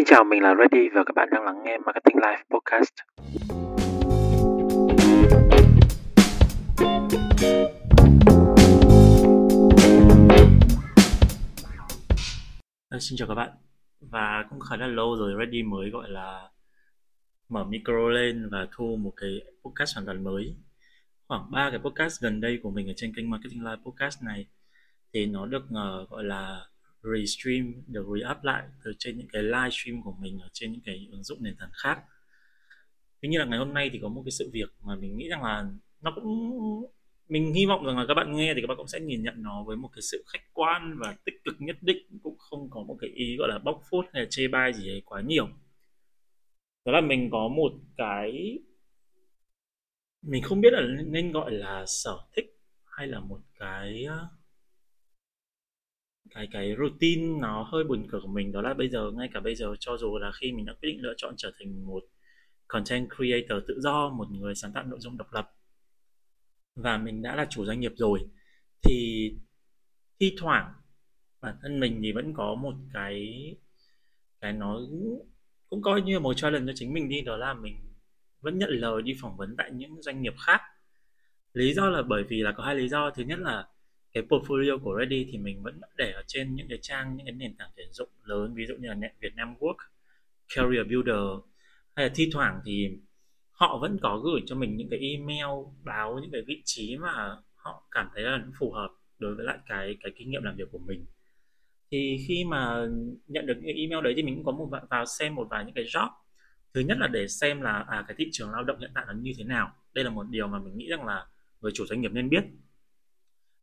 Xin chào, mình là Reddy và các bạn đang lắng nghe Marketing Live Podcast. À, xin chào các bạn và cũng khá là lâu rồi Reddy mới gọi là mở micro lên và thu một cái podcast hoàn toàn mới khoảng ba cái podcast gần đây của mình ở trên kênh Marketing Live Podcast này thì nó được uh, gọi là restream, được re-up lại từ trên những cái live stream của mình ở trên những cái ứng dụng nền tảng khác. Tuy nhiên là ngày hôm nay thì có một cái sự việc mà mình nghĩ rằng là nó cũng, mình hy vọng rằng là các bạn nghe thì các bạn cũng sẽ nhìn nhận nó với một cái sự khách quan và tích cực nhất định, cũng không có một cái ý gọi là bóc phốt hay là chê bai gì ấy quá nhiều. Đó là mình có một cái, mình không biết là nên gọi là sở thích hay là một cái cái cái routine nó hơi buồn cười của mình, đó là bây giờ, ngay cả bây giờ cho dù là khi mình đã quyết định lựa chọn trở thành một content creator tự do, một người sáng tạo nội dung độc lập, và mình đã là chủ doanh nghiệp rồi, thì thi thoảng bản thân mình thì vẫn có một cái cái nó cũng coi như một challenge cho chính mình đi, đó là mình vẫn nhận lời đi phỏng vấn tại những doanh nghiệp khác. Lý do là bởi vì là có hai lý do. Thứ nhất là cái portfolio của Ready thì mình vẫn để ở trên những cái trang những cái nền tảng tuyển dụng lớn ví dụ như là Việt Nam Work, Career Builder hay là thi thoảng thì họ vẫn có gửi cho mình những cái email báo những cái vị trí mà họ cảm thấy là phù hợp đối với lại cái cái kinh nghiệm làm việc của mình. Thì khi mà nhận được những email đấy thì mình cũng có một vào xem một vài những cái job. Thứ nhất là để xem là à cái thị trường lao động hiện tại nó như thế nào. Đây là một điều mà mình nghĩ rằng là người chủ doanh nghiệp nên biết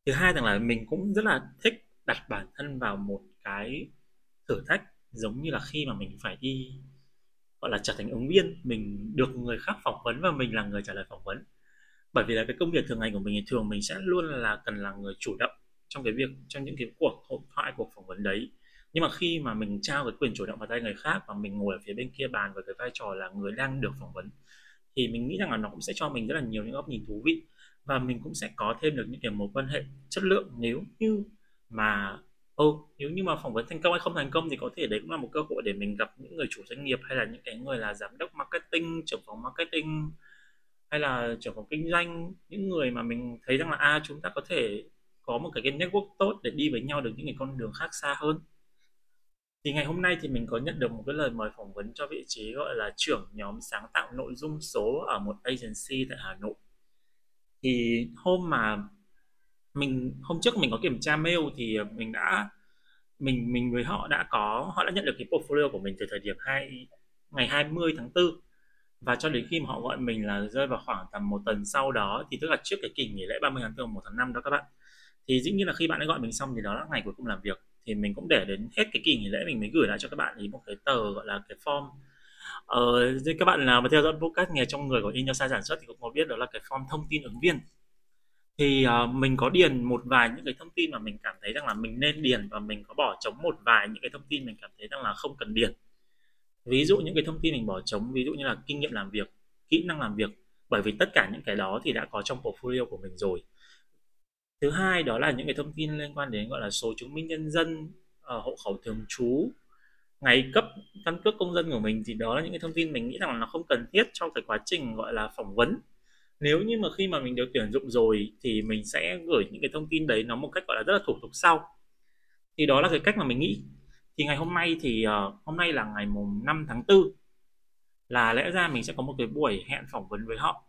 thứ hai rằng là mình cũng rất là thích đặt bản thân vào một cái thử thách, giống như là khi mà mình phải đi, gọi là, trở thành ứng viên, mình được người khác phỏng vấn và mình là người trả lời phỏng vấn. Bởi vì là cái công việc thường ngày của mình thì thường mình sẽ luôn là cần là người chủ động trong cái việc, trong những cái cuộc hội thoại, cuộc phỏng vấn đấy. Nhưng mà khi mà mình trao cái quyền chủ động vào tay người khác và mình ngồi ở phía bên kia bàn với cái vai trò là người đang được phỏng vấn, thì mình nghĩ rằng là nó cũng sẽ cho mình rất là nhiều những góc nhìn thú vị và mình cũng sẽ có thêm được những cái mối quan hệ chất lượng nếu như mà ô oh, nếu như mà phỏng vấn thành công hay không thành công thì có thể đấy cũng là một cơ hội để mình gặp những người chủ doanh nghiệp hay là những cái người là giám đốc marketing trưởng phòng marketing hay là trưởng phòng kinh doanh. Những người mà mình thấy rằng là a à, chúng ta có thể có một cái, cái network tốt để đi với nhau được những cái con đường khác xa hơn. Thì ngày hôm nay thì mình có nhận được một cái lời mời phỏng vấn cho vị trí gọi là trưởng nhóm sáng tạo nội dung số ở một agency tại Hà Nội thì hôm mà mình, hôm trước mình có kiểm tra mail thì mình đã, mình mình với họ đã có, họ đã nhận được cái portfolio của mình từ thời điểm hai, ngày 20 tháng 4 và cho đến khi mà họ gọi mình là rơi vào khoảng tầm một tuần sau đó, thì tức là trước cái kỳ nghỉ lễ 30 tháng 4 1 tháng 5 đó các bạn, thì dĩ nhiên là khi bạn ấy gọi mình xong thì đó là ngày cuối cùng làm việc. Thì mình cũng để đến hết cái kỳ nghỉ lễ mình mới gửi lại cho các bạn thì một cái tờ gọi là cái form ờ, các bạn nào mà theo dõi podcast nghề trong người của Inyosa sản xuất thì cũng có biết đó là cái form thông tin ứng viên. Thì uh, mình có điền một vài những cái thông tin mà mình cảm thấy rằng là mình nên điền và mình có bỏ trống một vài những cái thông tin mình cảm thấy rằng là không cần điền. Ví dụ những cái thông tin mình bỏ trống ví dụ như là kinh nghiệm làm việc kỹ năng làm việc bởi vì tất cả những cái đó thì đã có trong portfolio của mình rồi. Thứ hai đó là những cái thông tin liên quan đến gọi là số chứng minh nhân dân uh, hộ khẩu thường trú ngày cấp căn cước công dân của mình thì đó là những cái thông tin mình nghĩ rằng là nó không cần thiết trong cái quá trình gọi là phỏng vấn. Nếu như mà khi mà mình được tuyển dụng rồi thì mình sẽ gửi những cái thông tin đấy nó một cách gọi là rất là thủ tục sau. Thì đó là cái cách mà mình nghĩ. Thì ngày hôm nay thì uh, hôm nay là ngày mùng 5 tháng 4 là lẽ ra mình sẽ có một cái buổi hẹn phỏng vấn với họ.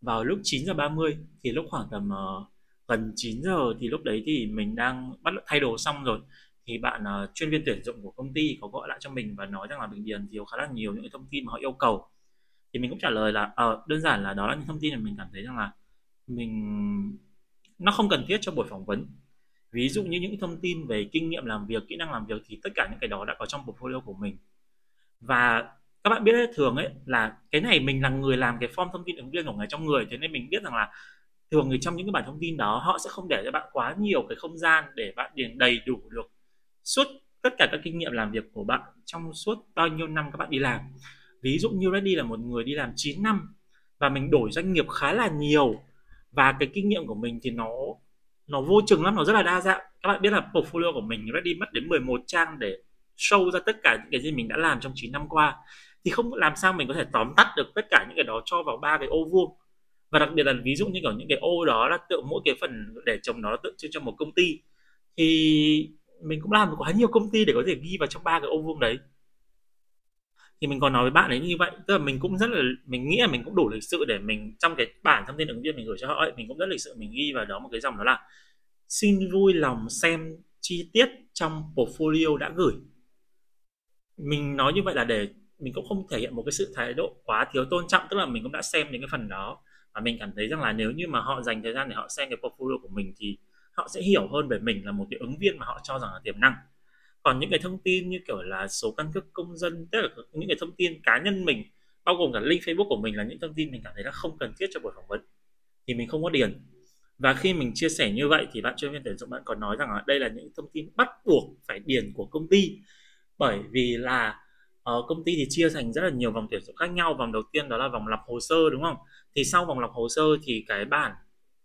Vào lúc 9 giờ 30 thì lúc khoảng tầm uh, gần 9 giờ thì lúc đấy thì mình đang bắt thay đồ xong rồi thì bạn uh, chuyên viên tuyển dụng của công ty có gọi lại cho mình và nói rằng là mình điền thiếu khá là nhiều những cái thông tin mà họ yêu cầu. Thì mình cũng trả lời là uh, đơn giản là đó là những thông tin mà mình cảm thấy rằng là mình nó không cần thiết cho buổi phỏng vấn. Ví dụ như những thông tin về kinh nghiệm làm việc kỹ năng làm việc thì tất cả những cái đó đã có trong portfolio của mình. Và các bạn biết đấy, thường ấy là cái này mình là người làm cái form thông tin ứng viên của người trong người thế nên mình biết rằng là thường thì trong những cái bản thông tin đó họ sẽ không để cho bạn quá nhiều cái không gian để bạn điền đầy đủ được suốt tất cả các kinh nghiệm làm việc của bạn trong suốt bao nhiêu năm các bạn đi làm. Ví dụ như Reddy là một người đi làm 9 năm và mình đổi doanh nghiệp khá là nhiều và cái kinh nghiệm của mình thì nó nó vô chừng lắm, nó rất là đa dạng. Các bạn biết là portfolio của mình, Reddy mất đến 11 trang để show ra tất cả những cái gì mình đã làm trong 9 năm qua. Thì không làm sao mình có thể tóm tắt được tất cả những cái đó cho vào ba cái ô vuông. Và đặc biệt là ví dụ như kiểu những cái ô đó là tự, mỗi cái phần để trồng nó tự trưng cho một công ty. Thì mình cũng làm được quá nhiều công ty để có thể ghi vào trong ba cái ô vuông đấy. Thì mình còn nói với bạn ấy như vậy, tức là mình cũng rất là, mình nghĩ là mình cũng đủ lịch sự để mình, trong cái bản thông tin ứng viên mình gửi cho họ ấy, mình cũng rất lịch sự mình ghi vào đó một cái dòng đó là, xin vui lòng xem chi tiết trong portfolio đã gửi. Mình nói như vậy là để mình cũng không thể hiện một cái sự thái độ quá thiếu tôn trọng, tức là mình cũng đã xem những cái phần đó. Và mình cảm thấy rằng là nếu như mà họ dành thời gian để họ xem cái portfolio của mình thì họ sẽ hiểu hơn về mình là một cái ứng viên mà họ cho rằng là tiềm năng. Còn những cái thông tin như kiểu là số căn cước công dân tức là những cái thông tin cá nhân mình bao gồm cả link Facebook của mình là những thông tin mình cảm thấy là không cần thiết cho buổi phỏng vấn thì mình không có điền và khi mình chia sẻ như vậy thì bạn chuyên viên tuyển dụng bạn còn nói rằng là đây là những thông tin bắt buộc phải điền của công ty. Bởi vì là uh, công ty thì chia thành rất là nhiều vòng tuyển dụng khác nhau. Vòng đầu tiên đó là vòng lọc hồ sơ đúng không? Thì sau vòng lọc hồ sơ thì cái bản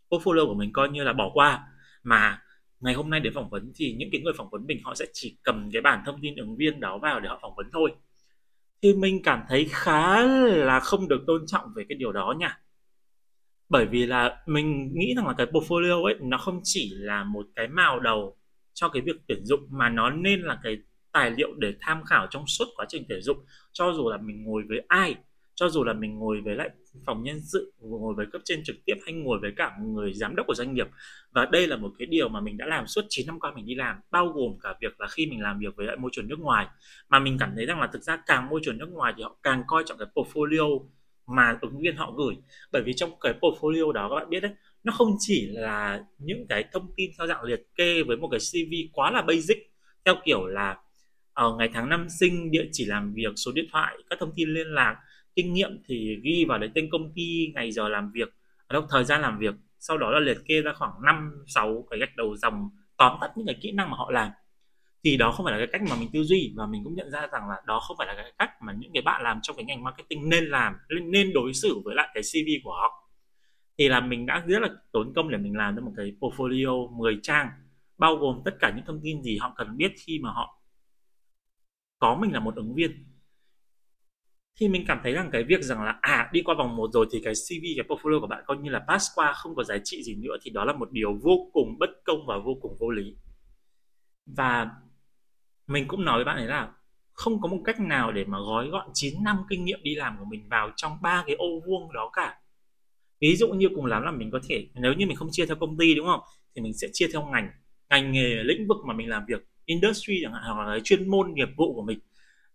portfolio của mình coi như là bỏ qua mà ngày hôm nay đến phỏng vấn thì những cái người phỏng vấn mình họ sẽ chỉ cầm cái bản thông tin ứng viên đó vào để họ phỏng vấn thôi. Thì mình cảm thấy khá là không được tôn trọng về cái điều đó nha. Bởi vì là mình nghĩ rằng là cái portfolio ấy, nó không chỉ là một cái màu đầu cho cái việc tuyển dụng mà nó nên là cái tài liệu để tham khảo trong suốt quá trình tuyển dụng. Cho dù là mình ngồi với ai, cho dù là mình ngồi với lại phòng nhân sự, ngồi với cấp trên trực tiếp hay ngồi với cả người giám đốc của doanh nghiệp. Và đây là một cái điều mà mình đã làm suốt 9 năm qua mình đi làm, bao gồm cả việc là khi mình làm việc với lại môi trường nước ngoài. Mà mình cảm thấy rằng là thực ra càng môi trường nước ngoài thì họ càng coi trọng cái portfolio mà ứng viên họ gửi. Bởi vì trong cái portfolio đó, các bạn biết đấy, nó không chỉ là những cái thông tin theo dạng liệt kê với một cái CV quá là basic, theo kiểu là ở ngày tháng năm sinh, địa chỉ làm việc, số điện thoại, các thông tin liên lạc kinh nghiệm thì ghi vào đấy tên công ty ngày giờ làm việc à đâu, thời gian làm việc. Sau đó là liệt kê ra khoảng 5 6 cái gạch đầu dòng, tóm tắt những cái kỹ năng mà họ làm. Thì đó không phải là cái cách mà mình tư duy, và mình cũng nhận ra rằng là đó không phải là cái cách mà những cái bạn làm trong cái ngành marketing nên làm, nên đối xử với lại cái CV của họ. Thì là mình đã rất là tốn công để mình làm ra một cái portfolio 10 trang, bao gồm tất cả những thông tin gì họ cần biết khi mà họ có mình là một ứng viên thì mình cảm thấy rằng cái việc rằng là à đi qua vòng một rồi thì cái CV cái portfolio của bạn coi như là pass qua, không có giá trị gì nữa, thì đó là một điều vô cùng bất công và vô cùng vô lý. Và mình cũng nói với bạn ấy là không có một cách nào để mà gói gọn 9 năm kinh nghiệm đi làm của mình vào trong ba cái ô vuông đó cả. Ví dụ như cùng lắm là mình có thể, nếu như mình không chia theo công ty, đúng không? Thì mình sẽ chia theo ngành ngành nghề, lĩnh vực mà mình làm việc, industry chẳng hạn, hoặc là chuyên môn nghiệp vụ của mình.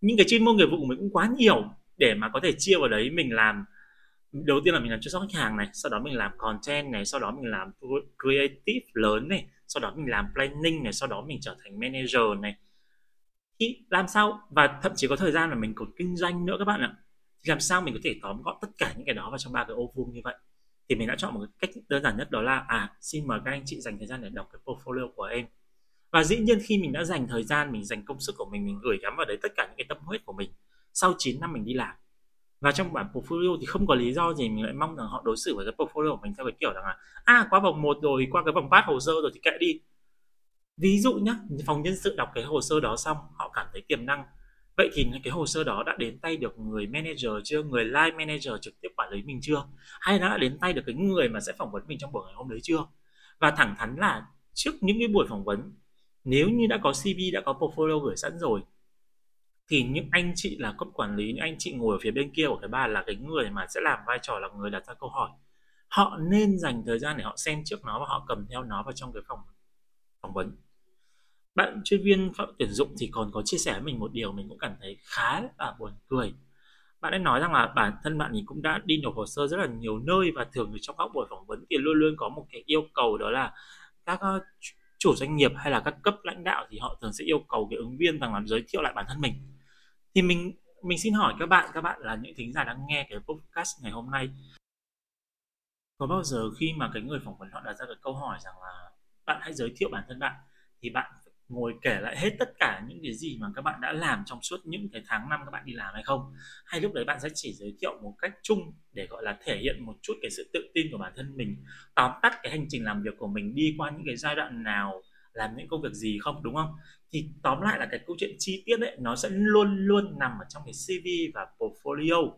Những cái chuyên môn nghiệp vụ của mình cũng quá nhiều để mà có thể chia vào đấy mình làm. Đầu tiên là mình làm chăm sóc khách hàng này, sau đó mình làm content này, sau đó mình làm creative lớn này, sau đó mình làm planning này, sau đó mình trở thành manager này. Thì làm sao? Và thậm chí có thời gian là mình còn kinh doanh nữa các bạn ạ. Thì làm sao mình có thể tóm gọn tất cả những cái đó vào trong ba cái ô vuông như vậy? Thì mình đã chọn một cách đơn giản nhất đó là à xin mời các anh chị dành thời gian để đọc cái portfolio của em. Và dĩ nhiên khi mình đã dành thời gian, mình dành công sức của mình mình gửi gắm vào đấy tất cả những cái tâm huyết của mình sau 9 năm mình đi làm. Và trong bản portfolio thì không có lý do gì mình lại mong rằng họ đối xử với cái portfolio của mình theo cái kiểu rằng là à qua vòng 1 rồi, qua cái vòng bát hồ sơ rồi thì kệ đi. Ví dụ nhé phòng nhân sự đọc cái hồ sơ đó xong, họ cảm thấy tiềm năng. Vậy thì cái hồ sơ đó đã đến tay được người manager chưa? Người line manager trực tiếp quản lý mình chưa? Hay nó đã đến tay được cái người mà sẽ phỏng vấn mình trong buổi ngày hôm đấy chưa? Và thẳng thắn là trước những cái buổi phỏng vấn, nếu như đã có CV đã có portfolio gửi sẵn rồi thì những anh chị là cấp quản lý, những anh chị ngồi ở phía bên kia của cái bàn là cái người mà sẽ làm vai trò là người đặt ra câu hỏi. Họ nên dành thời gian để họ xem trước nó và họ cầm theo nó vào trong cái phòng, phỏng vấn. Bạn chuyên viên tuyển dụng thì còn có chia sẻ với mình một điều mình cũng cảm thấy khá là buồn cười. Bạn ấy nói rằng là bản thân bạn thì cũng đã đi nộp hồ sơ rất là nhiều nơi và thường trong các buổi phỏng vấn thì luôn luôn có một cái yêu cầu đó là các ờ, chủ doanh nghiệp hay là các cấp lãnh đạo thì họ thường sẽ yêu cầu cái ứng viên rằng là giới thiệu lại bản thân mình thì mình mình xin hỏi các bạn các bạn là những thính giả đang nghe cái podcast ngày hôm nay. Có bao giờ khi mà cái người phỏng vấn họ đặt ra cái câu hỏi rằng là bạn hãy giới thiệu bản thân bạn, thì bạn ngồi kể lại hết tất cả những cái gì mà các bạn đã làm trong suốt những cái tháng năm các bạn đi làm hay không? Hay lúc đấy bạn sẽ chỉ giới thiệu một cách chung để, gọi là, thể hiện một chút cái sự tự tin của bản thân mình, tóm tắt cái hành trình làm việc của mình đi qua những cái giai đoạn nào làm những công việc gì không, đúng không? Thì tóm lại là cái câu chuyện chi tiết ấy, nó sẽ luôn luôn nằm ở trong cái CV và portfolio.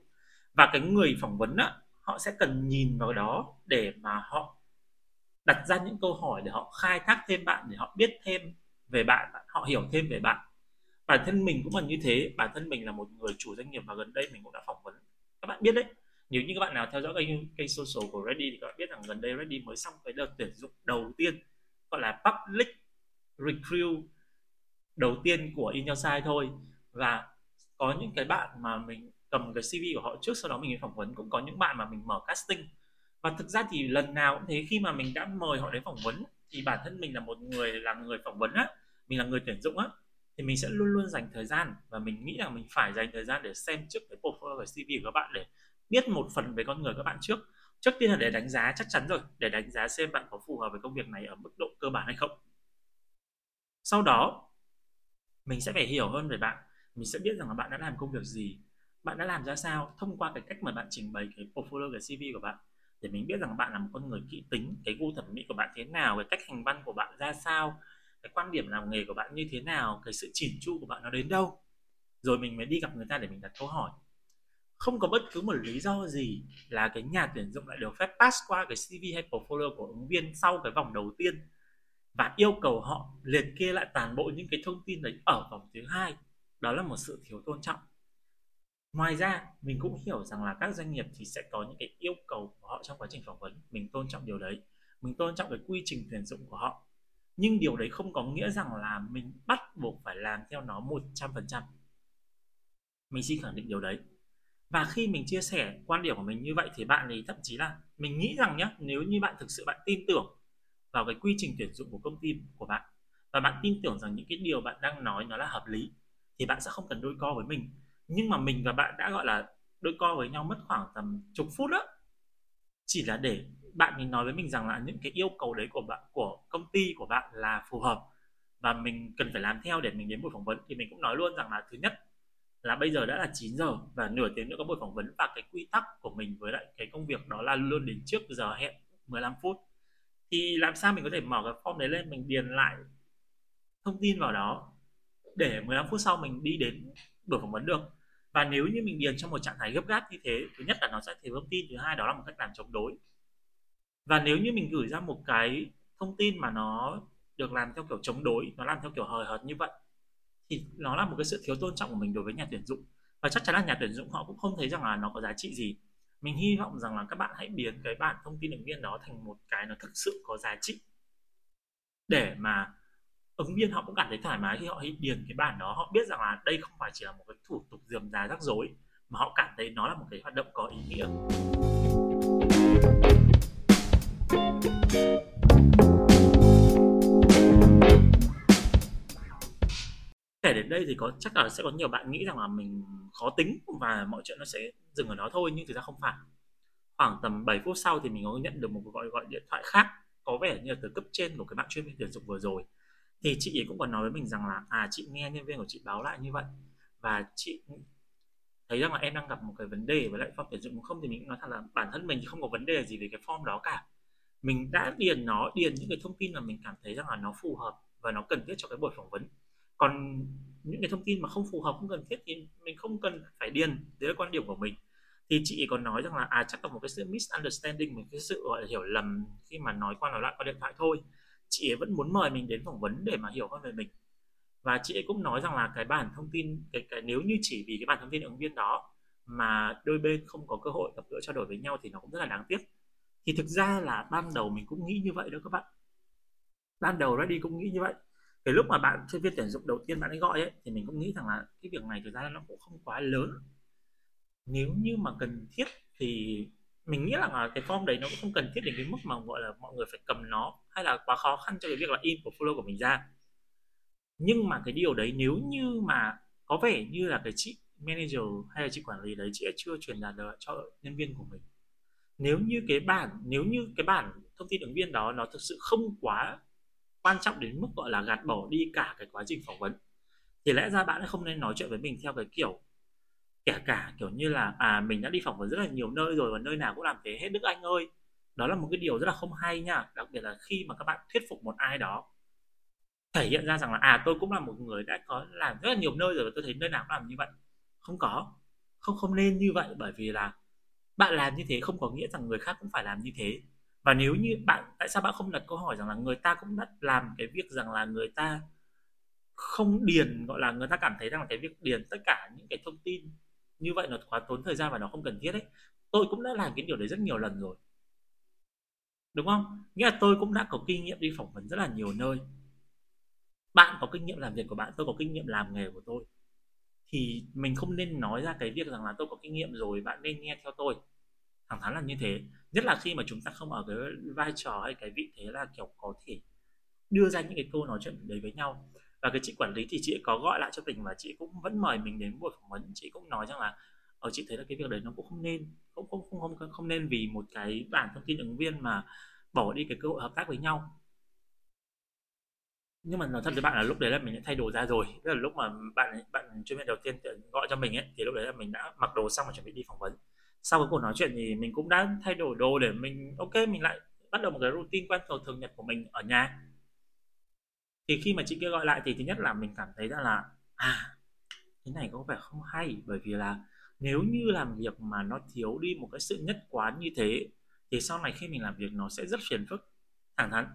Và cái người phỏng vấn á, họ sẽ cần nhìn vào đó để mà họ đặt ra những câu hỏi để họ khai thác thêm bạn, để họ biết thêm về bạn, họ hiểu thêm về bạn. Bản thân mình cũng là như thế, bản thân mình là một người chủ doanh nghiệp và gần đây mình cũng đã phỏng vấn. Các bạn biết đấy, nếu như các bạn nào theo dõi kênh kênh social của Ready thì các bạn biết rằng gần đây Ready mới xong cái đợt tuyển dụng đầu tiên, gọi là public recruit đầu tiên của In thôi. Và có những cái bạn mà mình cầm cái CV của họ trước, sau đó mình phỏng vấn. Cũng có những bạn mà mình mở casting. Và thực ra thì lần nào cũng thế. Khi mà mình đã mời họ đến phỏng vấn, thì bản thân mình là một người là người phỏng vấn á, mình là người tuyển dụng á, thì mình sẽ luôn luôn dành thời gian. Và mình nghĩ rằng mình phải dành thời gian để xem trước cái portfolio và CV của các bạn, để biết một phần về con người các bạn trước. Trước tiên là để đánh giá, chắc chắn rồi, để đánh giá xem bạn có phù hợp với công việc này ở mức độ cơ bản hay không sau đó, mình sẽ phải hiểu hơn về bạn. Mình sẽ biết rằng là bạn đã làm công việc gì, bạn đã làm ra sao thông qua cái cách mà bạn trình bày cái portfolio, cái CV của bạn. Để mình biết rằng bạn là một con người kỹ tính, cái gu thẩm mỹ của bạn thế nào, cái cách hành văn của bạn ra sao, cái quan điểm làm nghề của bạn như thế nào, cái sự chỉn chu của bạn nó đến đâu. Rồi mình mới đi gặp người ta để mình đặt câu hỏi. Không có bất cứ một lý do gì là cái nhà tuyển dụng lại được phép pass qua cái CV hay portfolio của ứng viên sau cái vòng đầu tiên và yêu cầu họ liệt kê lại toàn bộ những cái thông tin đấy ở vòng thứ hai. Đó là một sự thiếu tôn trọng. Ngoài ra, mình cũng hiểu rằng là các doanh nghiệp thì sẽ có những cái yêu cầu của họ trong quá trình phỏng vấn. Mình tôn trọng điều đấy. Mình tôn trọng cái quy trình tuyển dụng của họ. Nhưng điều đấy không có nghĩa rằng là mình bắt buộc phải làm theo nó 100% mình xin khẳng định điều đấy. Và khi mình chia sẻ quan điểm của mình như vậy thì bạn ấy thậm chí là mình nghĩ rằng nhé nếu như bạn thực sự bạn tin tưởng vào cái quy trình tuyển dụng của công ty của bạn. Và bạn tin tưởng rằng những cái điều bạn đang nói nó là hợp lý, thì bạn sẽ không cần đôi co với mình. Nhưng mà mình và bạn đã gọi là đôi co với nhau mất khoảng tầm chục phút đó. Chỉ là để bạn mình nói với mình rằng là những cái yêu cầu đấy của bạn, của công ty của bạn là phù hợp và mình cần phải làm theo để mình đến buổi phỏng vấn. Thì mình cũng nói luôn rằng là thứ nhất là bây giờ đã là 9 giờ và nửa tiếng nữa có buổi phỏng vấn và cái quy tắc của mình với lại cái công việc đó là luôn đến trước giờ hẹn 15 phút thì làm sao mình có thể mở cái form đấy lên, mình điền lại thông tin vào đó để 15 phút sau mình đi đến buổi phỏng vấn được? Và nếu như mình điền trong một trạng thái gấp gáp như thế, thứ nhất là nó sẽ thiếu thông tin, thứ hai đó là một cách làm chống đối. Và nếu như mình gửi ra một cái thông tin mà nó được làm theo kiểu chống đối, nó làm theo kiểu hời hợt như vậy, thì nó là một cái sự thiếu tôn trọng của mình đối với nhà tuyển dụng. Và chắc chắn là nhà tuyển dụng họ cũng không thấy rằng là nó có giá trị gì mình hy vọng rằng là các bạn hãy biến cái bản thông tin ứng viên đó thành một cái nó thực sự có giá trị. Để mà ứng viên họ cũng cảm thấy thoải mái khi họ điền cái bản đó. Họ biết rằng là đây không phải chỉ là một cái thủ tục dườm già rắc rối, mà họ cảm thấy nó là một cái hoạt động có ý nghĩa. Kể đến đây thì có, chắc là sẽ có nhiều bạn nghĩ rằng là mình khó tính và mọi chuyện nó sẽ dừng ở đó thôi, nhưng thực ra không phải. Khoảng tầm 7 phút sau thì mình có nhận được một cuộc gọi gọi điện thoại khác, có vẻ như là từ cấp trên của cái bạn chuyên viên tuyển dụng vừa rồi. Thì chị ấy cũng còn nói với mình rằng là à chị nghe nhân viên của chị báo lại như vậy, và chị thấy rằng là em đang gặp một cái vấn đề với lại form tuyển dụng. Không thì mình cũng nói thật là bản thân mình thì không có vấn đề gì về cái form đó cả. Mình đã điền nó, điền những cái thông tin mà mình cảm thấy rằng là nó phù hợp và nó cần thiết cho cái buổi phỏng vấn. Còn những cái thông tin mà không phù hợp không cần thiết thì mình không cần phải điền. Đấy là quan điểm của mình. Thì chị còn nói rằng là à chắc là một cái sự misunderstanding một cái sự gọi là hiểu lầm khi mà nói qua nói lại qua điện thoại thôi. Chị ấy vẫn muốn mời mình đến phỏng vấn để mà hiểu hơn về mình. Và chị ấy cũng nói rằng là cái bản thông tin cái, cái nếu như chỉ vì cái bản thông tin ứng viên đó mà đôi bên không có cơ hội gặp gỡ trao đổi với nhau thì nó cũng rất là đáng tiếc. Thì thực ra là ban đầu mình cũng nghĩ như vậy đó các bạn. Ban đầu ra đi cũng nghĩ như vậy cái lúc mà bạn, chuyên viên tuyển dụng đầu tiên bạn ấy gọi ấy, thì mình cũng nghĩ rằng là cái việc này thực ra nó cũng không quá lớn. Nếu như mà cần thiết thì mình nghĩ là cái form đấy nó cũng không cần thiết đến cái mức mà, gọi là, mọi người phải cầm nó hay là quá khó khăn cho cái việc là in portfolio của mình ra. Nhưng mà cái điều đấy nếu như mà có vẻ như là cái chị manager hay là chị quản lý đấy, chị đã chưa truyền đạt được cho nhân viên của mình. Nếu như cái bản, nếu như cái bản thông tin ứng viên đó nó thực sự không quá quan trọng đến mức, gọi là, gạt bỏ đi cả cái quá trình phỏng vấn. Thì lẽ ra bạn không nên nói chuyện với mình theo cái kiểu kể cả, kiểu như là à mình đã đi phỏng vấn rất là nhiều nơi rồi và nơi nào cũng làm thế, hết Đức Anh ơi. Đó là một cái điều rất là không hay nha, đặc biệt là khi mà các bạn thuyết phục một ai đó. Thể hiện ra rằng là à tôi cũng là một người đã có, làm rất là nhiều nơi rồi và tôi thấy nơi nào cũng làm như vậy. Không có. Không không nên như vậy bởi vì là bạn làm như thế không có nghĩa rằng người khác cũng phải làm như thế và nếu như bạn, tại sao bạn không đặt câu hỏi rằng là người ta cũng đã làm cái việc rằng là người ta không điền, gọi là người ta cảm thấy rằng là cái việc điền tất cả những cái thông tin như vậy nó quá tốn thời gian và nó không cần thiết đấy tôi cũng đã làm cái điều đấy rất nhiều lần rồi. Đúng không? Nghĩa là tôi cũng đã có kinh nghiệm đi phỏng vấn rất là nhiều nơi. Bạn có kinh nghiệm làm việc của bạn, tôi có kinh nghiệm làm nghề của tôi. Thì mình không nên nói ra cái việc rằng là tôi có kinh nghiệm rồi, bạn nên nghe theo tôi thẳng thắn là như thế. Nhất là khi mà chúng ta không ở cái vai trò hay cái vị thế là kiểu có thể đưa ra những cái câu nói chuyện đấy với nhau. Và cái chị quản lý thì chị có gọi lại cho mình và chị cũng vẫn mời mình đến buổi phỏng vấn. Chị cũng nói rằng là ở chị thấy là cái việc đấy nó cũng không nên, cũng không không không không nên vì một cái bản thông tin ứng viên mà bỏ đi cái cơ hội hợp tác với nhau. Nhưng mà nói thật với bạn là lúc đấy là mình đã thay đồ ra rồi. Tức là lúc mà bạn bạn chuyên viên đầu tiên gọi cho mình ấy, thì lúc đấy là mình đã mặc đồ xong và chuẩn bị đi phỏng vấn sau cái cuộc nói chuyện thì mình cũng đã thay đổi đồ để mình, ok, mình lại bắt đầu một cái routine quen thuộc, thường nhật của mình ở nhà. Thì khi mà chị kia gọi lại thì thứ nhất là mình cảm thấy ra là à cái này có vẻ không hay. Bởi vì là nếu như làm việc mà nó thiếu đi một cái sự nhất quán như thế, thì sau này khi mình làm việc nó sẽ rất phiền phức. Thẳng thắn,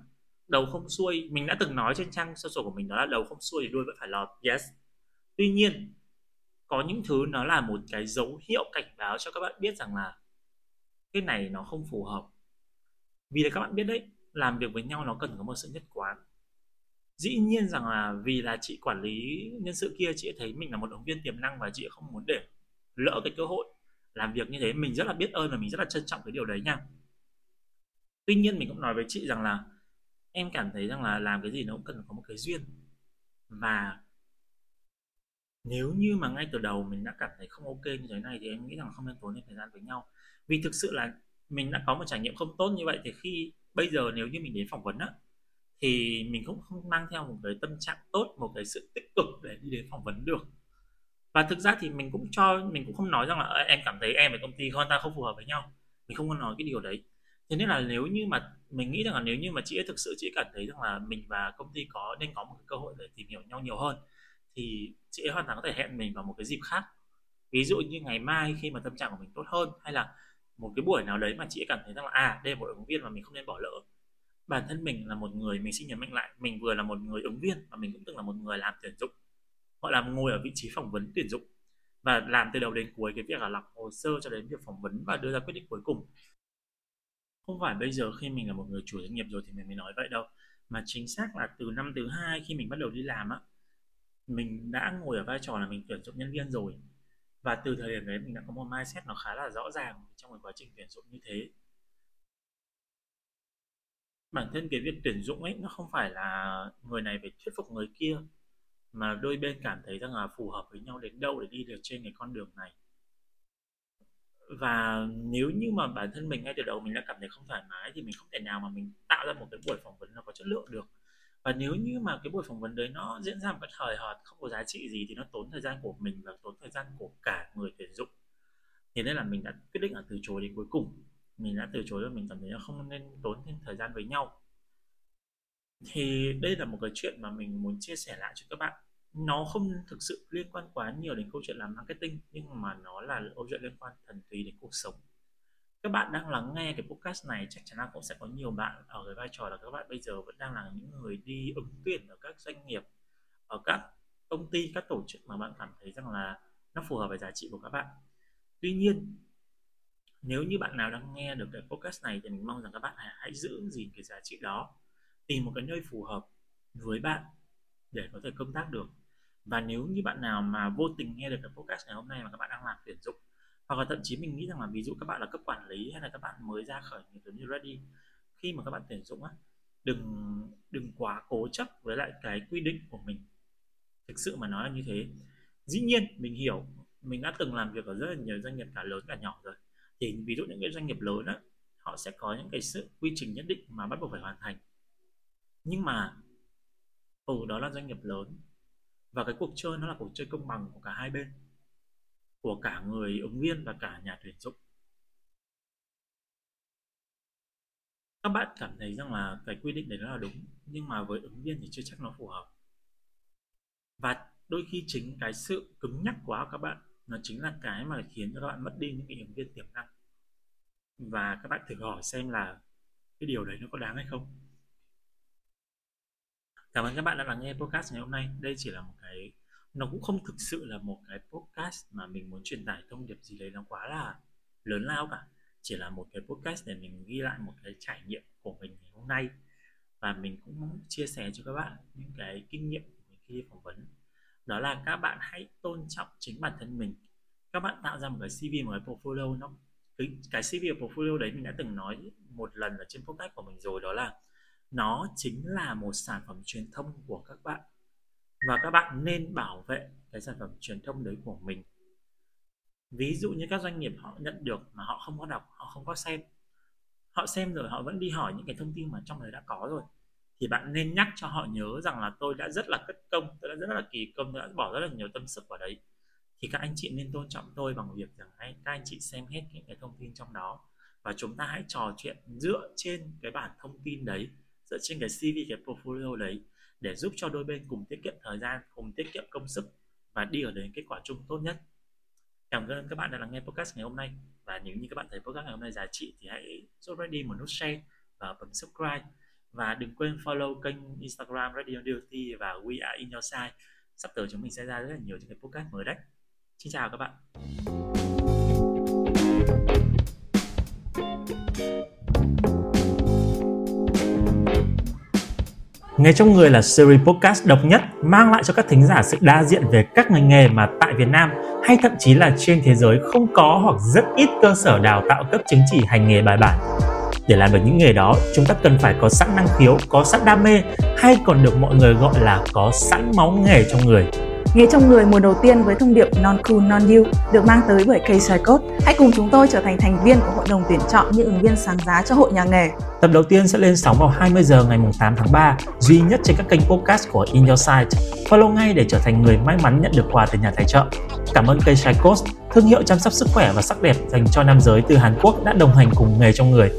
đầu không xuôi, mình đã từng nói trên trang social của mình đó là đầu không xuôi thì đuôi vẫn phải lọt, yes. Tuy nhiên có những thứ nó là một cái dấu hiệu cảnh báo cho các bạn biết rằng là cái này nó không phù hợp. Vì là các bạn biết đấy, làm việc với nhau nó cần có một sự nhất quán. Dĩ nhiên rằng là vì là chị quản lý nhân sự kia, chị thấy mình là một ứng viên tiềm năng và chị không muốn để lỡ cái cơ hội làm việc như thế. Mình rất là biết ơn và mình rất là trân trọng cái điều đấy nha. Tuy nhiên mình cũng nói với chị rằng là em cảm thấy rằng là làm cái gì nó cũng cần có một cái duyên. Và nếu như mà ngay từ đầu mình đã cảm thấy không ok như thế này thì em nghĩ rằng không nên tốn thêm thời gian với nhau. Vì thực sự là mình đã có một trải nghiệm không tốt như vậy thì khi bây giờ nếu như mình đến phỏng vấn á, thì mình cũng không mang theo một cái tâm trạng tốt, một cái sự tích cực để đi đến phỏng vấn được. Và thực ra thì mình cũng cho, mình cũng không nói rằng là em cảm thấy em và công ty con ta không phù hợp với nhau. Mình không có nói cái điều đấy. Thế nên là nếu như mà mình nghĩ rằng là nếu như mà chị ấy thực sự chị ấy cảm thấy rằng là mình và công ty có, nên có một cái cơ hội để tìm hiểu nhau nhiều hơn thì chị ấy hoàn toàn có thể hẹn mình vào một cái dịp khác. Ví dụ như ngày mai khi mà tâm trạng của mình tốt hơn, hay là một cái buổi nào đấy mà chị ấy cảm thấy rằng là à đây là một ứng viên mà mình không nên bỏ lỡ. Bản thân mình là một người, mình xin nhấn mạnh lại, mình vừa là một người ứng viên và mình cũng từng là một người làm tuyển dụng. Gọi là ngồi ở vị trí phỏng vấn tuyển dụng và làm từ đầu đến cuối cái việc là lọc hồ sơ cho đến việc phỏng vấn và đưa ra quyết định cuối cùng. Không phải bây giờ khi mình là một người chủ doanh nghiệp rồi thì mình mới nói vậy đâu, mà chính xác là từ năm thứ hai khi mình bắt đầu đi làm á mình đã ngồi ở vai trò là mình tuyển dụng nhân viên rồi. Và từ thời điểm đấy mình đã có một mindset nó khá là rõ ràng trong cái quá trình tuyển dụng như thế. Bản thân cái việc tuyển dụng ấy, nó không phải là người này phải thuyết phục người kia, mà đôi bên cảm thấy rằng là phù hợp với nhau đến đâu để đi được trên cái con đường này. Và nếu như mà bản thân mình ngay từ đầu mình đã cảm thấy không thoải mái thì mình không thể nào mà mình tạo ra một cái buổi phỏng vấn nó có chất lượng được và nếu như mà cái buổi phỏng vấn đấy nó diễn ra một cách hời hợt, không có giá trị gì thì nó tốn thời gian của mình và tốn thời gian của cả người tuyển dụng. Thế nên là mình đã quyết định là từ chối đến cuối cùng. Mình đã từ chối và mình cảm thấy là không nên tốn thêm thời gian với nhau. Thì đây là một cái chuyện mà mình muốn chia sẻ lại cho các bạn. Nó không thực sự liên quan quá nhiều đến câu chuyện làm marketing, nhưng mà nó là câu chuyện liên quan thần túy đến cuộc sống các bạn đang lắng nghe cái podcast này, chắc chắn là cũng sẽ có nhiều bạn ở cái vai trò là các bạn bây giờ vẫn đang là những người đi ứng tuyển ở các doanh nghiệp, ở các công ty, các tổ chức mà bạn cảm thấy rằng là nó phù hợp với giá trị của các bạn. Tuy nhiên, nếu như bạn nào đang nghe được cái podcast này thì mình mong rằng các bạn hãy giữ gìn cái giá trị đó, tìm một cái nơi phù hợp với bạn để có thể công tác được. Và nếu như bạn nào mà vô tình nghe được cái podcast ngày hôm nay mà các bạn đang làm tuyển dụng hoặc là thậm chí mình nghĩ rằng là ví dụ các bạn là cấp quản lý hay là các bạn mới ra khởi nghiệp giống như ready khi mà các bạn tuyển dụng á, đừng đừng quá cố chấp với lại cái quy định của mình. Thực sự mà nói là như thế. Dĩ nhiên mình hiểu, mình đã từng làm việc ở rất là nhiều doanh nghiệp cả lớn cả nhỏ rồi. Thì ví dụ những cái doanh nghiệp lớn á, họ sẽ có những cái sự quy trình nhất định mà bắt buộc phải hoàn thành. Nhưng mà ừ đó là doanh nghiệp lớn. Và cái cuộc chơi nó là cuộc chơi công bằng của cả hai bên của cả người ứng viên và cả nhà tuyển dụng. Các bạn cảm thấy rằng là cái quy định đấy nó là đúng, nhưng mà với ứng viên thì chưa chắc nó phù hợp. Và đôi khi chính cái sự cứng nhắc của các bạn, nó chính là cái mà khiến cho các bạn mất đi những cái ứng viên tiềm năng. Và các bạn thử hỏi xem là cái điều đấy nó có đáng hay không? Cảm ơn các bạn đã lắng nghe podcast ngày hôm nay. Đây chỉ là một cái nó cũng không thực sự là một cái podcast mà mình muốn truyền tải thông điệp gì đấy nó quá là lớn lao cả. Chỉ là một cái podcast để mình ghi lại một cái trải nghiệm của mình ngày hôm nay. Và mình cũng muốn chia sẻ cho các bạn những cái kinh nghiệm của mình khi phỏng vấn. Đó là các bạn hãy tôn trọng chính bản thân mình. Các bạn tạo ra một cái CV một cái portfolio nó cái, cái CV và portfolio đấy mình đã từng nói một lần ở trên podcast của mình rồi đó là nó chính là một sản phẩm truyền thông của các bạn và các bạn nên bảo vệ cái sản phẩm truyền thông đấy của mình. Ví dụ như các doanh nghiệp họ nhận được mà họ không có đọc, họ không có xem. Họ xem rồi họ vẫn đi hỏi những cái thông tin mà trong đấy đã có rồi. Thì bạn nên nhắc cho họ nhớ rằng là tôi đã rất là cất công, tôi đã rất là kỳ công, tôi đã bỏ rất là nhiều tâm sức vào đấy. Thì các anh chị nên tôn trọng tôi bằng việc rằng hãy các anh chị xem hết những cái thông tin trong đó và chúng ta hãy trò chuyện dựa trên cái bản thông tin đấy, dựa trên cái CV cái portfolio đấy để giúp cho đôi bên cùng tiết kiệm thời gian, cùng tiết kiệm công sức và đi ở đến kết quả chung tốt nhất. Cảm ơn các bạn đã lắng nghe podcast ngày hôm nay và nếu như các bạn thấy podcast ngày hôm nay giá trị thì hãy giúp ready một nút share và bấm subscribe. Và đừng quên follow kênh Instagram Radio Duty và We Are In Your Side sắp tới chúng mình sẽ ra rất là nhiều những cái podcast mới đấy. Xin chào các bạn. Nghề trong người là series podcast độc nhất mang lại cho các thính giả sự đa diện về các ngành nghề mà tại Việt Nam hay thậm chí là trên thế giới không có hoặc rất ít cơ sở đào tạo cấp chứng chỉ hành nghề bài bản. Để làm được những nghề đó, chúng ta cần phải có sẵn năng khiếu, có sẵn đam mê hay còn được mọi người gọi là có sẵn máu nghề trong người nghe trong người mùa đầu tiên với thông điệp Non Cool Non You được mang tới bởi K Code. Hãy cùng chúng tôi trở thành thành viên của hội đồng tuyển chọn những ứng viên sáng giá cho hội nhà nghề. Tập đầu tiên sẽ lên sóng vào 20 giờ ngày 8 tháng 3, duy nhất trên các kênh podcast của In Your Site. Follow ngay để trở thành người may mắn nhận được quà từ nhà tài trợ. Cảm ơn K Code, thương hiệu chăm sóc sức khỏe và sắc đẹp dành cho nam giới từ Hàn Quốc đã đồng hành cùng nghề trong người.